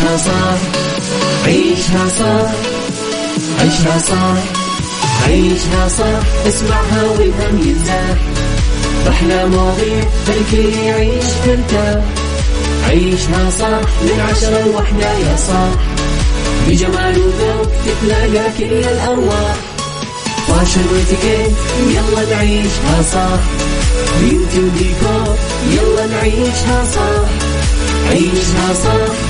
عيشها صح عيشها صح عيشها صح عيشها صح اسمعها والهم ينزاح أحلى مواضيع خلي يعيش ترتاح عيشها صح من عشرة لوحدة يا صاح بجمال وذوق تتلاقى كل الأرواح فاشل واتيكيت يلا نعيشها صح بيوتي وديكور يلا نعيشها صح عيشها صح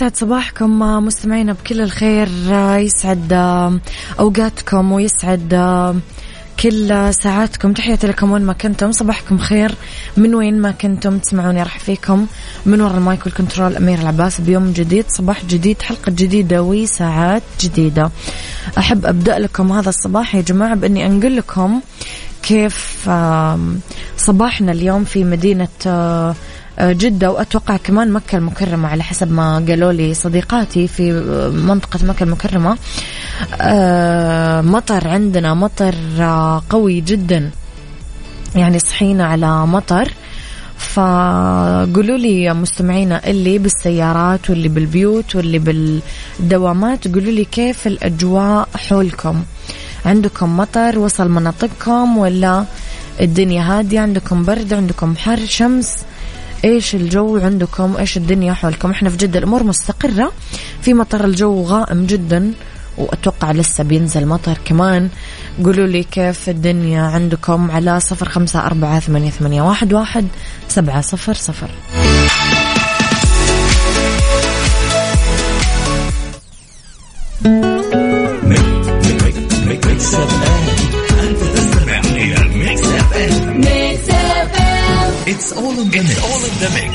يسعد صباحكم مستمعينا بكل الخير يسعد أوقاتكم ويسعد كل ساعاتكم. تحياتي لكم وين ما كنتم صباحكم خير. من وين ما كنتم تسمعوني راح فيكم من وراء المايك والكنترول أمير العباس. بيوم جديد صباح جديد حلقة جديدة وساعات جديدة. أحب أبدأ لكم هذا الصباح يا جماعة بأني أنقل لكم كيف صباحنا اليوم في مدينة جدة وأتوقع كمان مكة المكرمة على حسب ما قالوا لي صديقاتي في منطقة مكة المكرمة. آه، مطر عندنا مطر آه، قوي جدا. يعني صحينا على مطر. فقولوا لي يا مستمعينا اللي بالسيارات واللي بالبيوت واللي بالدوامات قولوا لي كيف الأجواء حولكم؟ عندكم مطر وصل مناطقكم ولا الدنيا هادية؟ عندكم برد؟ عندكم حر؟ شمس؟ إيش الجو عندكم؟ إيش الدنيا حولكم؟ إحنا في جدة الأمور مستقرة. في مطر الجو غائم جدا. وأتوقع لسه بينزل مطر كمان. قولوا لي كيف الدنيا عندكم على صفر خمسة أربعة ثمانية, ثمانية واحد, واحد سبعة صفر صفر. It's all in the mix. It's all in the mix.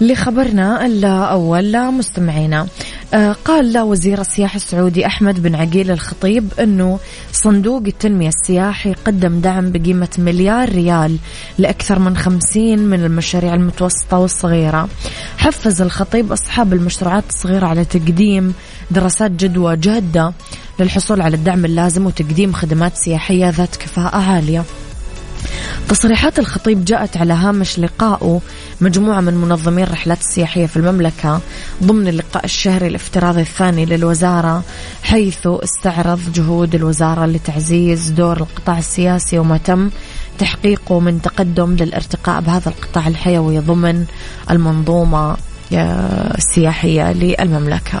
لخبرنا الأول مستمعينا آه، قال وزير السياحة السعودي أحمد بن عقيل الخطيب أنه صندوق التنمية السياحي قدم دعم بقيمة مليار ريال لأكثر من خمسين من المشاريع المتوسطة والصغيرة حفز الخطيب أصحاب المشروعات الصغيرة على تقديم دراسات جدوى جادة للحصول على الدعم اللازم وتقديم خدمات سياحية ذات كفاءة عالية تصريحات الخطيب جاءت على هامش لقائه مجموعة من منظمين الرحلات السياحية في المملكة ضمن اللقاء الشهري الافتراضي الثاني للوزارة حيث استعرض جهود الوزارة لتعزيز دور القطاع السياسي وما تم تحقيقه من تقدم للارتقاء بهذا القطاع الحيوي ضمن المنظومة السياحية للمملكة.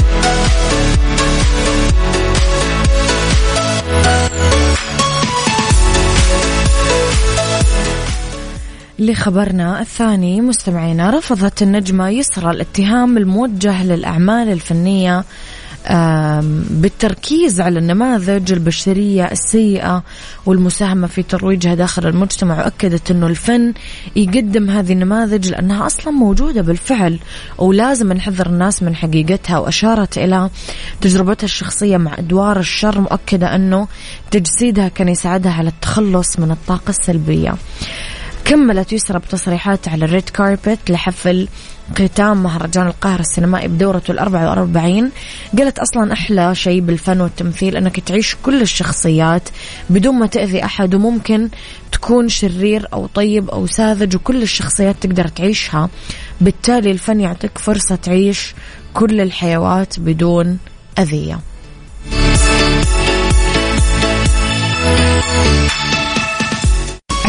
لخبرنا الثاني مستمعينا رفضت النجمة يسرى الاتهام الموجه للأعمال الفنية بالتركيز على النماذج البشرية السيئة والمساهمة في ترويجها داخل المجتمع وأكدت أنه الفن يقدم هذه النماذج لأنها أصلا موجودة بالفعل ولازم نحذر الناس من حقيقتها وأشارت إلى تجربتها الشخصية مع أدوار الشر مؤكدة أنه تجسيدها كان يساعدها على التخلص من الطاقة السلبية. كملت يسرى بتصريحات على الريد كاربت لحفل ختام مهرجان القاهرة السينمائي بدورته الأربعة وأربعين. قالت أصلا أحلى شيء بالفن والتمثيل أنك تعيش كل الشخصيات بدون ما تأذي أحد وممكن تكون شرير أو طيب أو ساذج وكل الشخصيات تقدر تعيشها. بالتالي الفن يعطيك فرصة تعيش كل الحيوات بدون أذية.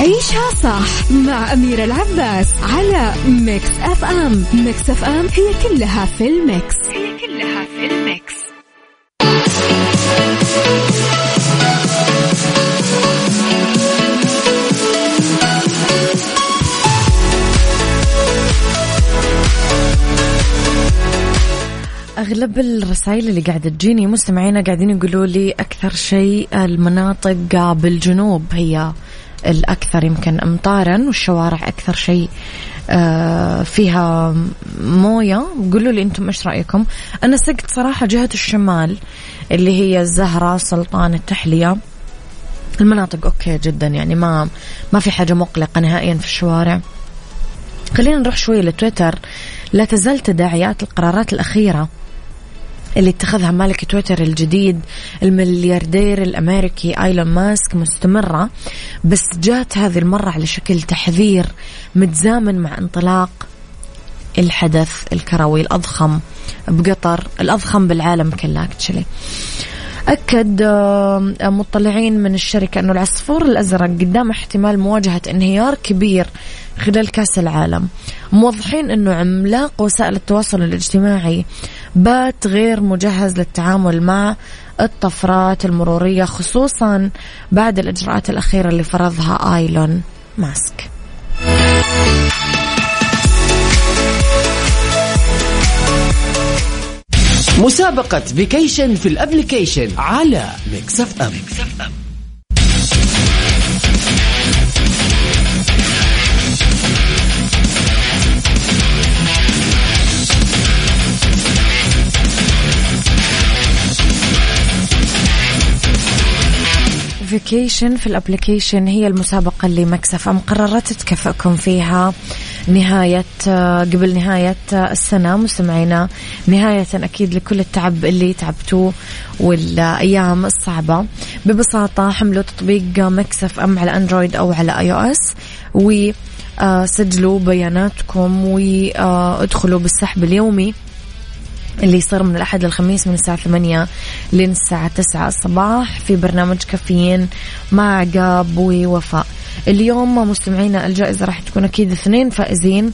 عيشها صح مع أميرة العباس على Mix FM. Mix FM هي كلها في ال mix. هي كلها في ال mix. أغلب الرسائل اللي قاعدة تجيني مستمعينا قاعدين يقولوا لي أكثر شيء المناطق بالجنوب هي الأكثر يمكن أمطارا والشوارع أكثر شيء آه، فيها موية. قولوا لي أنتم إيش رأيكم؟ أنا سقت صراحة جهة الشمال اللي هي الزهرة سلطان التحلية. المناطق أوكي جدا يعني ما ما في حاجة مقلقة نهائيا في الشوارع. خلينا نروح شوي لتويتر. لا تزال تداعيات القرارات الأخيرة. اللي اتخذها مالك تويتر الجديد الملياردير الأمريكي إيلون ماسك مستمرة بس جات هذه المرة على شكل تحذير متزامن مع انطلاق الحدث الكروي الأضخم بقطر الأضخم بالعالم كله اكشلي أكد مطلعين من الشركة أنه العصفور الأزرق قدام احتمال مواجهة انهيار كبير خلال كأس العالم موضحين أنه عملاق وسائل التواصل الاجتماعي بات غير مجهز للتعامل مع الطفرات المرورية خصوصا بعد الإجراءات الأخيرة اللي فرضها إيلون ماسك مسابقة vacation في ال application على Mix FM, Mix FM. vacation في ال application هي المسابقة اللي Mix FM قررت تكافئكم فيها نهاية قبل نهاية السنة؟ مستمعينا نهاية أكيد لكل التعب اللي تعبتوه والأيام الصعبة. ببساطة حملوا تطبيق Mix FM على Android أو على iOS وسجلوا بياناتكم وادخلوا بالسحب اليومي. اللي يصير من الأحد للخميس من الساعة ثمانية لين الساعة تسعة الصباح في برنامج كافيين مع عقاب ووفاء اليوم مستمعينا الجائزة راح تكون أكيد اثنين فائزين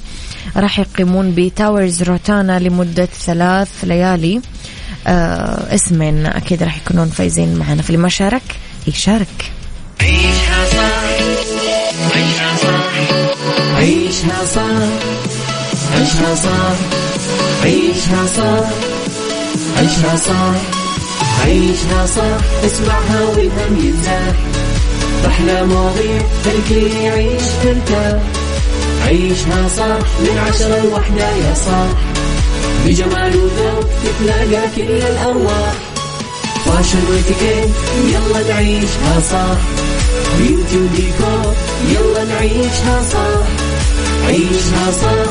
راح يقيمون بتاورز روتانا لمدة ثلاث ليالي. آه اسمين أكيد راح يكونون فايزين معنا. في اللي ما شارك يشارك. عيشها صح عيشها صح عيشها صح عيشها صح عيشها صح عيشها صح عيشها صح اسمعها والهم ينزاح أحلى مواضيع خلي يعيش ترتاح عيشها صح من عشرة لوحدة يا صاح. بجمال وذوق تتلاقى كل الأرواح. فاشل واتيكيت يلا نعيشها صح بيوتي وديكور يلا نعيشها صح عيشها صح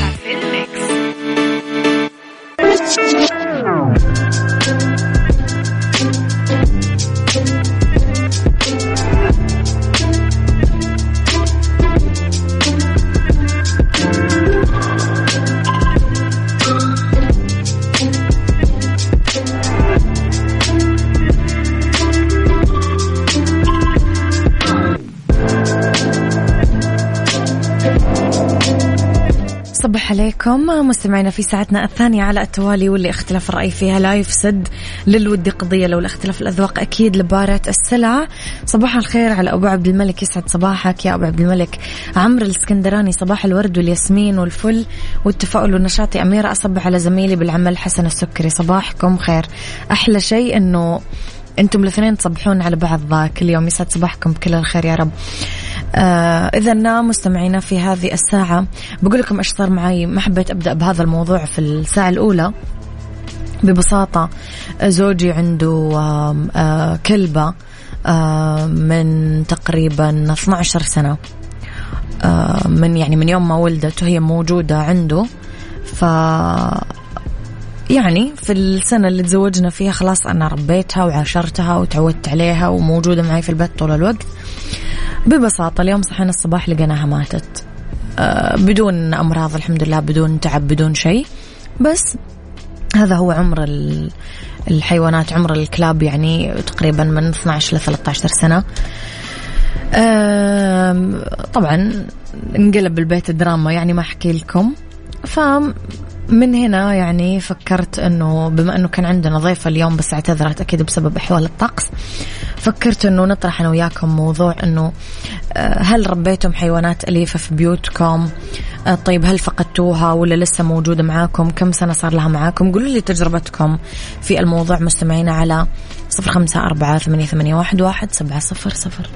عليكم. مستمعينا في ساعتنا الثانية على التوالي واللي اختلاف الرأي فيها لا يفسد للود قضية لو الاختلاف الأذواق أكيد لبارة السلع. صباح الخير على أبو عبد الملك يسعد صباحك. يا أبو عبد الملك عمرو الاسكندراني صباح الورد والياسمين والفل والتفاؤل والنشاط. يا أميرة أصبح على زميلي بالعمل حسن السكري. صباحكم خير. أحلى شيء أنه أنتم الاثنين تصبحون على بعض كل يوم يسعد صباحكم. بكل الخير يا رب. آه إذا مستمعينا في هذه الساعة بقول لكم إيش صار معي. ما حبيت أبدأ بهذا الموضوع في الساعة الأولى. ببساطة زوجي عنده آه كلبة آه من تقريبا 12 سنة. آه من يعني من يوم ما ولدت وهي موجودة عنده. ف يعني في السنة اللي تزوجنا فيها خلاص أنا ربيتها وعاشرتها وتعودت عليها وموجودة معي في البيت طول الوقت. ببساطة اليوم صحينا الصباح لقيناها ماتت. آه، بدون أمراض الحمد لله بدون تعب بدون شيء. بس هذا هو عمر الحيوانات عمر الكلاب يعني تقريبا من 12 ل 13 سنة. طبعا انقلب البيت دراما يعني ما أحكي لكم. فمن هنا يعني فكرت إنه بما إنه كان عندنا ضيفه اليوم بس اعتذرت أكيد بسبب إحوال الطقس فكرت إنه نطرح أنا وياكم موضوع إنه آه، هل ربيتم حيوانات أليفة في بيوتكم؟ آه، طيب هل فقدتوها ولا لسه موجودة معاكم؟ كم سنة صار لها معاكم؟ قولوا لي تجربتكم في الموضوع مستمعينا على صفر خمسة أربعة ثمانية, ثمانية واحد, واحد سبعة صفر صفر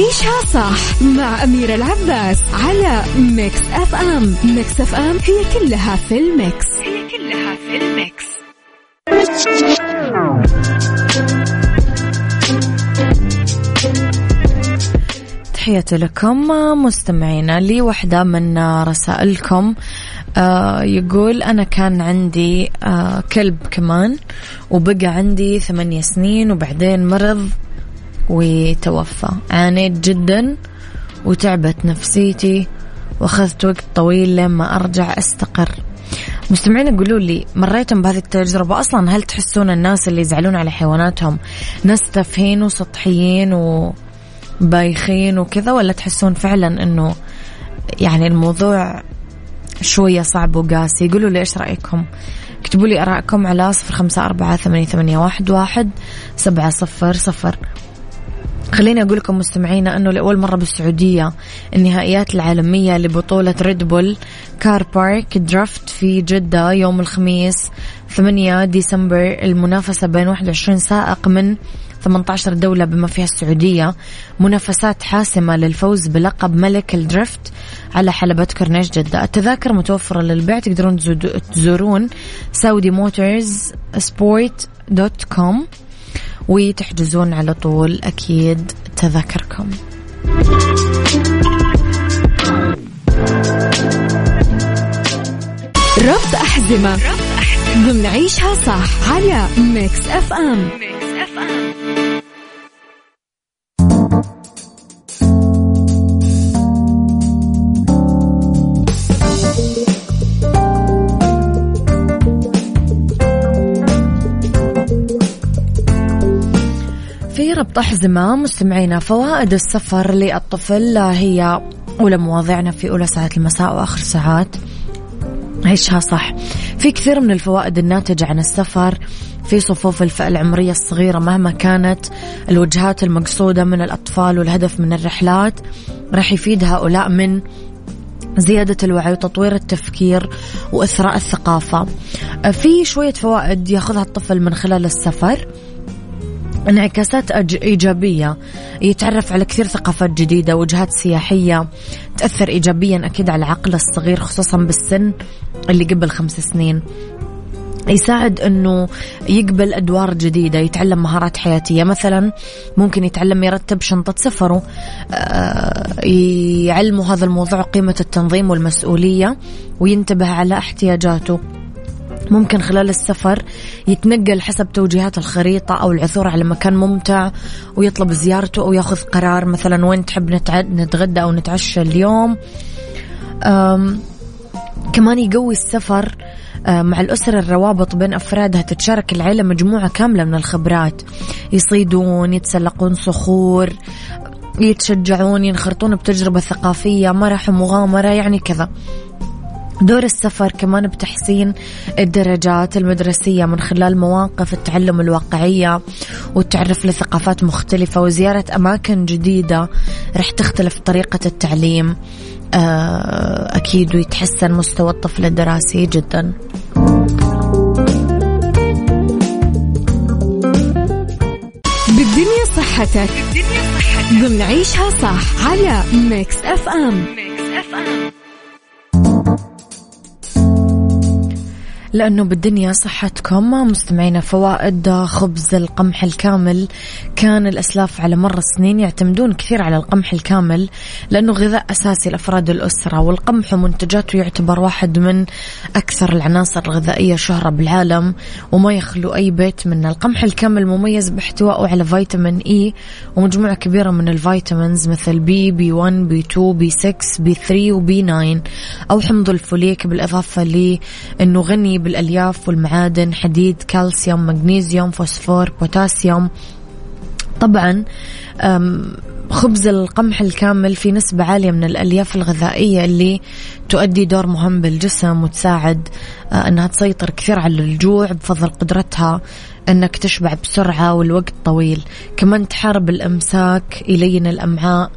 عيشها صح مع أميرة العباس على Mix FM Mix FM هي كلها في ال mix. هي كلها في ال mix. تحياتي لكم مستمعينا لي واحدة من رسائلكم. آه يقول أنا كان عندي آه كلب كمان وبقى عندي ثمانية سنين وبعدين مرض. وتوفى. عانيت جدا وتعبت نفسيتي وأخذت وقت طويل لما أرجع أستقر. مستمعين يقولوا لي مريتم بهذه التجربة؟ أصلا هل تحسون الناس اللي يزعلون على حيواناتهم ناس تافهين وسطحيين وبايخين وكذا ولا تحسون فعلا أنه يعني الموضوع شوية صعب وقاسي؟ قولوا لي إيش رأيكم؟ اكتبوا لي أراءكم على صفر خمسة أربعة ثمانية, واحد سبعة صفر صفر. خليني أقول لكم مستمعينا أنه لأول مرة بالسعودية النهائيات العالمية لبطولة Red Bull Car Park Drift في جدة يوم الخميس 8 ديسمبر. المنافسة بين 21 سائق من 18 دولة بما فيها السعودية. منافسات حاسمة للفوز بلقب ملك ال drift على حلبة كورنيش جدة. التذاكر متوفرة للبيع تقدرون تزورون Saudi Motorsport dot com. وتحجزون على طول أكيد تذكركم ربط أحزمة. ضمن عيشها صح. على Mix FM. ربط أحزمة مستمعينا فوائد السفر للطفل هي أولى مواضيعنا في أولى ساعات المساء وآخر ساعات. عيشها صح. في كثير من الفوائد الناتجة عن السفر في صفوف الفئة العمرية الصغيرة مهما كانت الوجهات المقصودة من الأطفال والهدف من الرحلات راح يفيد هؤلاء من زيادة الوعي وتطوير التفكير وإثراء الثقافة. في شوية فوائد يأخذها الطفل من خلال السفر. انعكاسات إيجابية. يتعرف على كثير ثقافات جديدة وجهات سياحية تأثر إيجابيا أكيد على العقل الصغير خصوصا بالسن اللي قبل خمس سنين. يساعد إنه يقبل أدوار جديدة يتعلم مهارات حياتية. مثلا ممكن يتعلم يرتب شنطة سفره آه، يعلمه هذا الموضوع قيمة التنظيم والمسؤولية وينتبه على احتياجاته. ممكن خلال السفر يتنقل حسب توجيهات الخريطة أو العثور على مكان ممتع ويطلب زيارته أو ياخذ قرار مثلا وين تحب نتغدى أو نتعشى اليوم. كمان يقوي السفر مع الأسر الروابط بين أفرادها تتشارك العيلة مجموعة كاملة من الخبرات. يصيدون يتسلقون صخور يتشجعون ينخرطون بتجربة ثقافية مرح ومغامرة يعني كذا. دور السفر كمان بتحسين الدرجات المدرسية من خلال مواقف التعلم الواقعية والتعرف لثقافات مختلفة وزيارة أماكن جديدة رح تختلف طريقة التعليم آه، أكيد ويتحسن مستوى الطفل الدراسي جدا. بالدنيا صحتك. بالدنيا صحتك. ضمن عيشها صح على Mix FM Mix FM لأنه بالدنيا صحتكم مستمعين فوائد خبز القمح الكامل. كان الأسلاف على مر السنين يعتمدون كثير على القمح الكامل لأنه غذاء أساسي لأفراد الأسرة والقمح ومنتجاته يعتبر واحد من أكثر العناصر الغذائية شهرة بالعالم وما يخلو أي بيت منه. القمح الكامل مميز باحتوائه على فيتامين E ومجموعة كبيرة من ال vitamins مثل B B 1 B 2 B 6 B 3 و B 9 أو حمض الفوليك بالإضافة لأنه غني بالألياف والمعادن حديد كالسيوم مغنيسيوم فوسفور بوتاسيوم. طبعا خبز القمح الكامل في نسبة عالية من الألياف الغذائية اللي تؤدي دور مهم بالجسم وتساعد أنها تسيطر كثير على الجوع بفضل قدرتها أنك تشبع بسرعة والوقت طويل. كمان تحارب الإمساك يلين الأمعاء.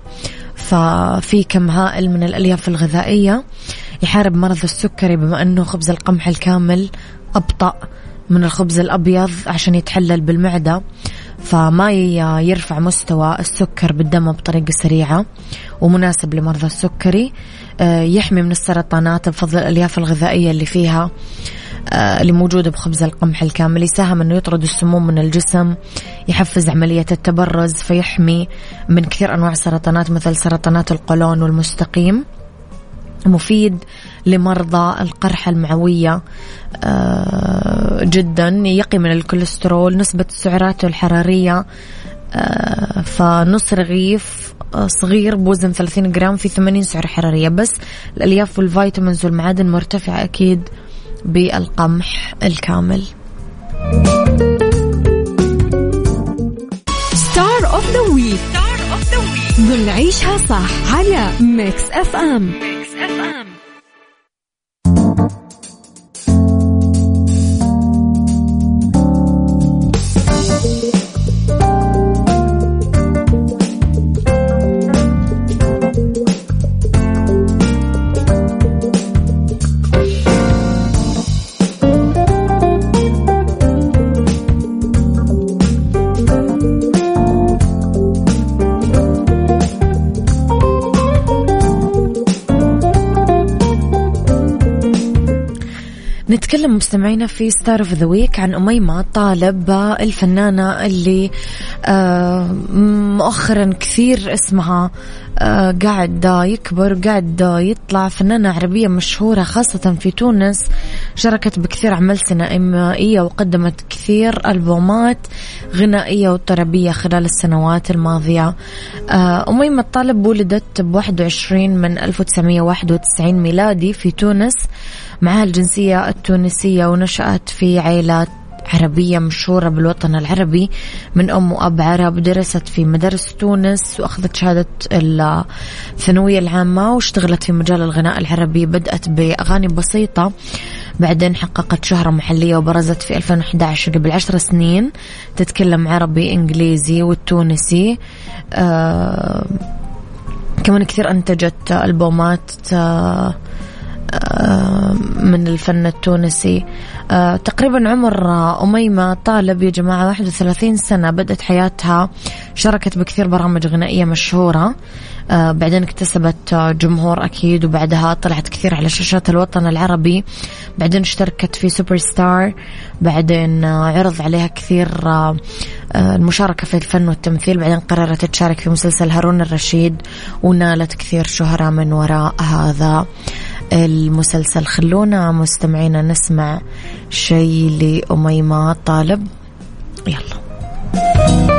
ففي كم هائل من الألياف الغذائية. يحارب مرض السكري بما أنه خبز القمح الكامل أبطأ من الخبز الأبيض عشان يتحلل بالمعدة. فما يرفع مستوى السكر بالدم بطريقة سريعة ومناسب لمرضى السكري. آه، يحمي من السرطانات بفضل الألياف الغذائية اللي فيها. اللي موجودة بخبز القمح الكامل يساهم أنه يطرد السموم من الجسم يحفز عملية التبرز فيحمي من كثير أنواع السرطانات مثل سرطانات القولون والمستقيم. مفيد لمرضى القرحة المعوية آه، جدا يقي من الكوليسترول نسبة سعراته الحرارية آه، فنص رغيف آه، صغير بوزن 30 جرام في 80 سعرة حرارية. بس الألياف وال vitamins والمعادن مرتفعة أكيد. بالقمح الكامل. star of the week ضمن عيشها صح على Mix FM Mix FM نتكلم مستمعينا في star of the week عن أميمة طالب الفنانة اللي آه، مؤخرا كثير اسمها آه، قاعد يكبر قاعد يطلع فنانة عربية مشهورة خاصة في تونس شاركت بكثير أعمال سينمائية وقدمت كثير ألبومات غنائية وطربية خلال السنوات الماضية. آه، أميمة طالب ولدت ب 21 من 1991 ميلادي في تونس. معها الجنسية التونسية ونشأت في عائلات عربية مشهورة بالوطن العربي من أم وأب عرب درست في مدارس تونس وأخذت شهادة الثانوية العامة واشتغلت في مجال الغناء العربي. بدأت بأغاني بسيطة بعدين حققت شهرة محلية وبرزت في 2011 قبل عشر سنين. تتكلم عربي إنجليزي والتونسي. آه كمان كثير أنتجت ألبومات آه، من الفن التونسي. آه، تقريبا عمر أميمة طالب يا جماعة 31 سنة بدأت حياتها شاركت بكثير برامج غنائية مشهورة. آه، بعدين اكتسبت جمهور أكيد وبعدها طلعت كثير على شاشات الوطن العربي. بعدين اشتركت في Super Star بعدين عرض عليها كثير المشاركة في الفن والتمثيل. بعدين قررت تشارك في مسلسل هارون الرشيد ونالت كثير شهرة من وراء هذا. المسلسل. خلونا مستمعينا نسمع شيء لأميمة طالب. يلا.